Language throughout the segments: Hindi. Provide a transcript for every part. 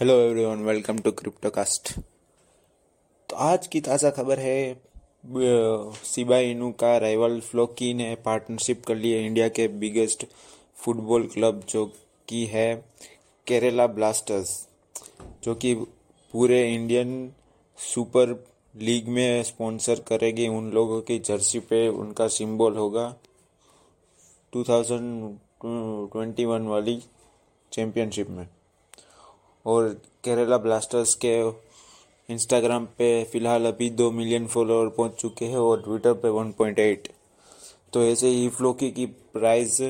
Hello everyone welcome to Cryptocast तो आज की ताज़ा खबर है सिबा इनू का राइवल फ्लोकी ने पार्टनरशिप कर ली है इंडिया के बिगेस्ट फुटबॉल क्लब जो कि है केरला ब्लास्टर्स जो कि पूरे इंडियन सुपर लीग में स्पॉन्सर करेगी। उन लोगों की जर्सी पे उनका सिंबल होगा। 2021 वाली चैंपियनशिप में। और केरला ब्लास्टर्स के इंस्टाग्राम पे फ़िलहाल अभी दो मिलियन फॉलोअर पहुँच चुके हैं और ट्विटर पे 1.8 तो ऐसे ही फ्लोकी की प्राइस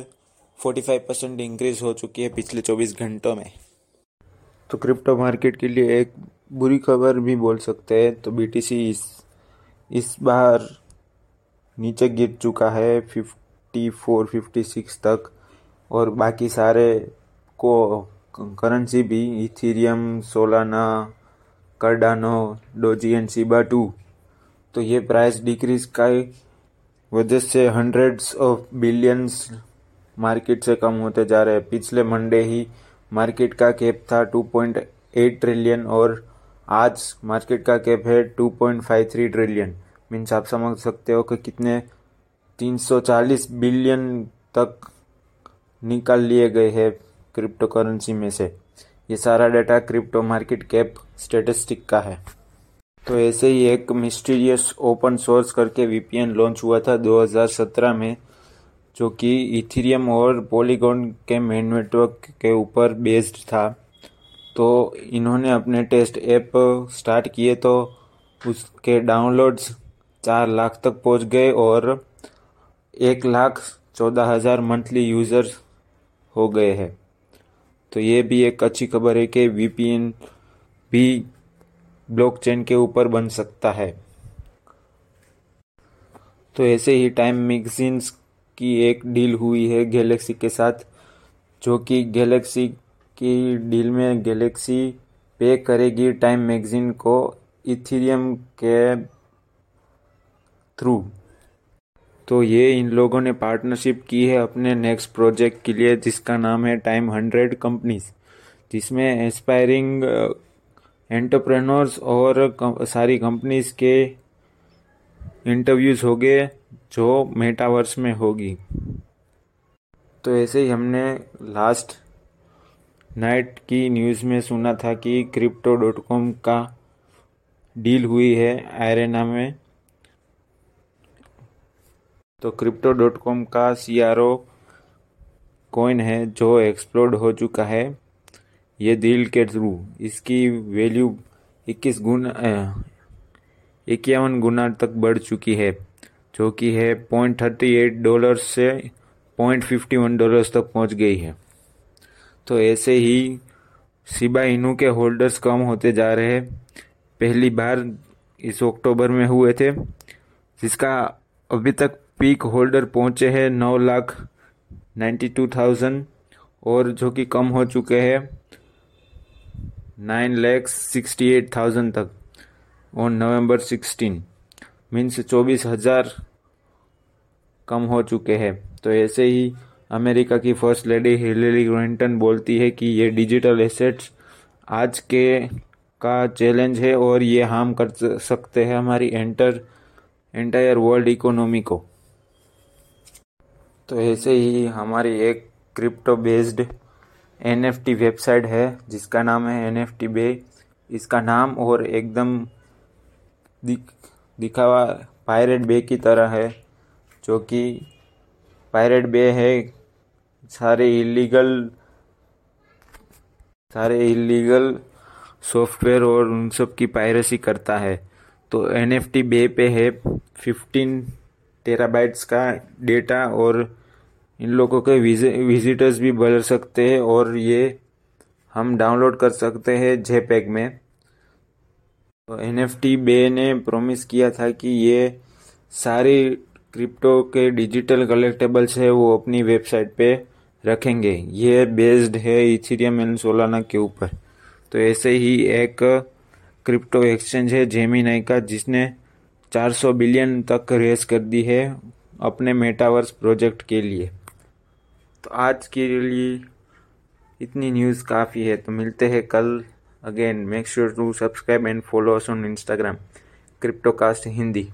45 परसेंट इंक्रीज हो चुकी है पिछले 24 घंटों में। तो क्रिप्टो मार्केट के लिए एक बुरी खबर भी बोल सकते हैं तो बीटीसी इस इस बार नीचे गिर चुका है 54 56 तक और बाकी सारे को करेंसी भी Ethereum Solana Cardano Doge and Shiba too तो ये प्राइस डिक्रीज का वजह से हंड्रेड्स ऑफ़ बिलियंस मार्केट से कम होते जा रहे हैं। पिछले मंडे ही मार्केट का कैप था 2.8 ट्रिलियन और आज मार्केट का कैप है 2.53 ट्रिलियन मीन्स आप समझ सकते हो कि कितने 340 बिलियन तक निकाल लिए गए हैं। क्रिप्टो करेंसी में से। ये सारा data crypto market cap statistic का है। तो ऐसे ही एक मिस्टीरियस ओपन सोर्स करके वीपीएन लॉन्च हुआ था 2017 में, जो कि इथेरियम और पॉलीगॉन के मेन नेटवर्क के ऊपर बेस्ड था। तो इन्होंने अपने टेस्ट ऐप स्टार्ट किए तो उसके डाउनलोड्स चार लाख तक पहुँच गए और एक लाख चौदह हज़ार मंथली यूज़र्स हो गए हैं। तो ये भी एक अच्छी खबर है कि वीपीएन भी ब्लॉकचेन के ऊपर बन सकता है। तो ऐसे ही टाइम मैगजीन्स की एक डील हुई है गैलेक्सी के साथ, जो कि गैलेक्सी की डील में गैलेक्सी पे करेगी टाइम मैगजीन को इथेरियम के थ्रू तो ये इन लोगों ने पार्टनरशिप की है अपने नेक्स्ट प्रोजेक्ट के लिए, जिसका नाम है टाइम हंड्रेड कंपनीज़ जिसमें एस्पायरिंग एंटरप्रेन्योर्स और सारी कंपनीज़ के इंटरव्यूज़ हो गए जो मेटावर्स में होगी। तो ऐसे ही हमने लास्ट नाइट की न्यूज़ में सुना था कि क्रिप्टो डॉट कॉम का डील हुई है आयरेना में। तो क्रिप्टो डॉट कॉम का सी आर ओ कॉइन है जो एक्सप्लोड हो चुका है ये डील के थ्रू इसकी वैल्यू 21 गुना इक्यावन गुना तक बढ़ चुकी है, जो कि है पॉइंट थर्टी एट डॉलर से पॉइंट फिफ्टी वन डॉलर्स तक पहुँच गई है। तो ऐसे ही सिबा इनू के होल्डर्स कम होते जा रहे हैं। पहली बार इस अक्टूबर में हुए थे, जिसका अभी तक पीक होल्डर पहुँचे हैं नौ लाख नाइन्टी टू थाउज़ेंड और जो कि कम हो चुके हैं nine lakhs sixty eight thousand तक ऑन नवंबर सिक्सटीन मीन्स चौबीस हज़ार कम हो चुके हैं। तो ऐसे ही अमेरिका की फ़र्स्ट लेडी हिलरी क्लिंटन बोलती है कि ये डिजिटल एसेट्स आज के का चैलेंज है और ये हार्म कर सकते हैं हमारी एंटर एंटायर वर्ल्ड इकोनॉमी को। तो ऐसे ही हमारी एक क्रिप्टो बेस्ड एनएफटी वेबसाइट है, जिसका नाम है एन एफ़ बे इसका नाम और एकदम दिख, दिखावा पायरेट बे की तरह है, जो कि पायरेट बे है। सारे इलीगल सारे इलीगल सॉफ्टवेयर और उन सब की पायरेसी करता है। तो एनएफटी बे पे है फिफ्टीन टेराबाइट्स का डेटा और इन लोगों के विजिटर्स भी बढ़ सकते हैं और ये हम डाउनलोड कर सकते हैं जेपैग में। तो एन बे ने प्रॉमिस किया था कि ये सारी क्रिप्टो के डिजिटल कलेक्टेबल्स है वो अपनी वेबसाइट पे रखेंगे। ये बेस्ड है इथेरियम एंड सोलाना के ऊपर। तो ऐसे ही एक क्रिप्टो एक्सचेंज है जेमिनाई का, जिसने 400 बिलियन तक रेस कर दी है अपने मेटावर्स प्रोजेक्ट के लिए। तो आज के लिए इतनी न्यूज़ काफ़ी है तो मिलते हैं कल again. Make sure to subscribe and follow us on Instagram Cryptocast Hindi